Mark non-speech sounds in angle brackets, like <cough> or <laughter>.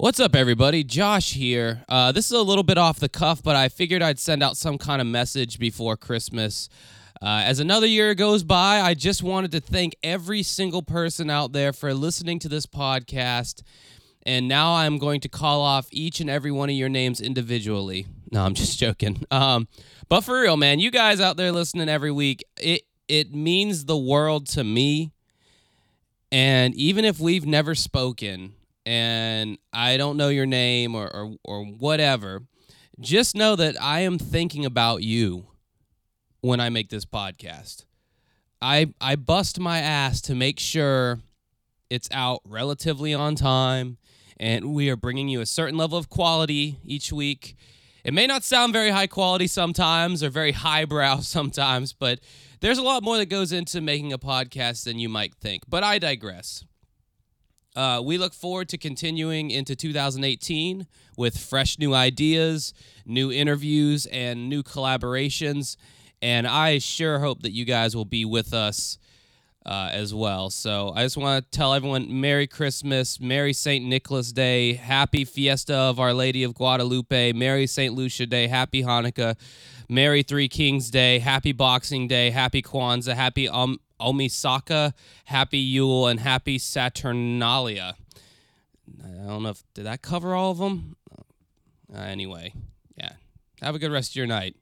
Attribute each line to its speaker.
Speaker 1: What's up, everybody? Josh here. Uh, this is a little bit off the cuff, but I figured I'd send out some kind of message before Christmas. Uh, as another year goes by, I just wanted to thank every single person out there for listening to this podcast. And now I'm going to call off each and every one of your names individually. No, I'm <laughs> just joking. Um, but for real, man, you guys out there listening every week, it it means the world to me. And even if we've never spoken, and I don't know your name or, or, or whatever, just know that I am thinking about you when I make this podcast. I I bust my ass to make sure it's out relatively on time and we are bringing you a certain level of quality each week. It may not sound very high quality sometimes or very <laughs> highbrow sometimes, but there's a lot more that goes into making a podcast than you might think. But I digress. Uh, we look forward to continuing into 2018 with fresh new ideas, new interviews, and new collaborations. And I sure hope that you guys will be with us uh, as well. So I just want to tell everyone Merry Christmas, Merry St. Nicholas Day, Happy Fiesta of Our Lady of Guadalupe, Merry St. Lucia Day, Happy Hanukkah, Merry Three Kings Day, Happy Boxing Day, Happy Kwanzaa, Happy um, Omisoka, Happy Yule, and Happy Saturnalia. I don't know if did that cover all of them. Uh, anyway, yeah. Have a good rest of your night.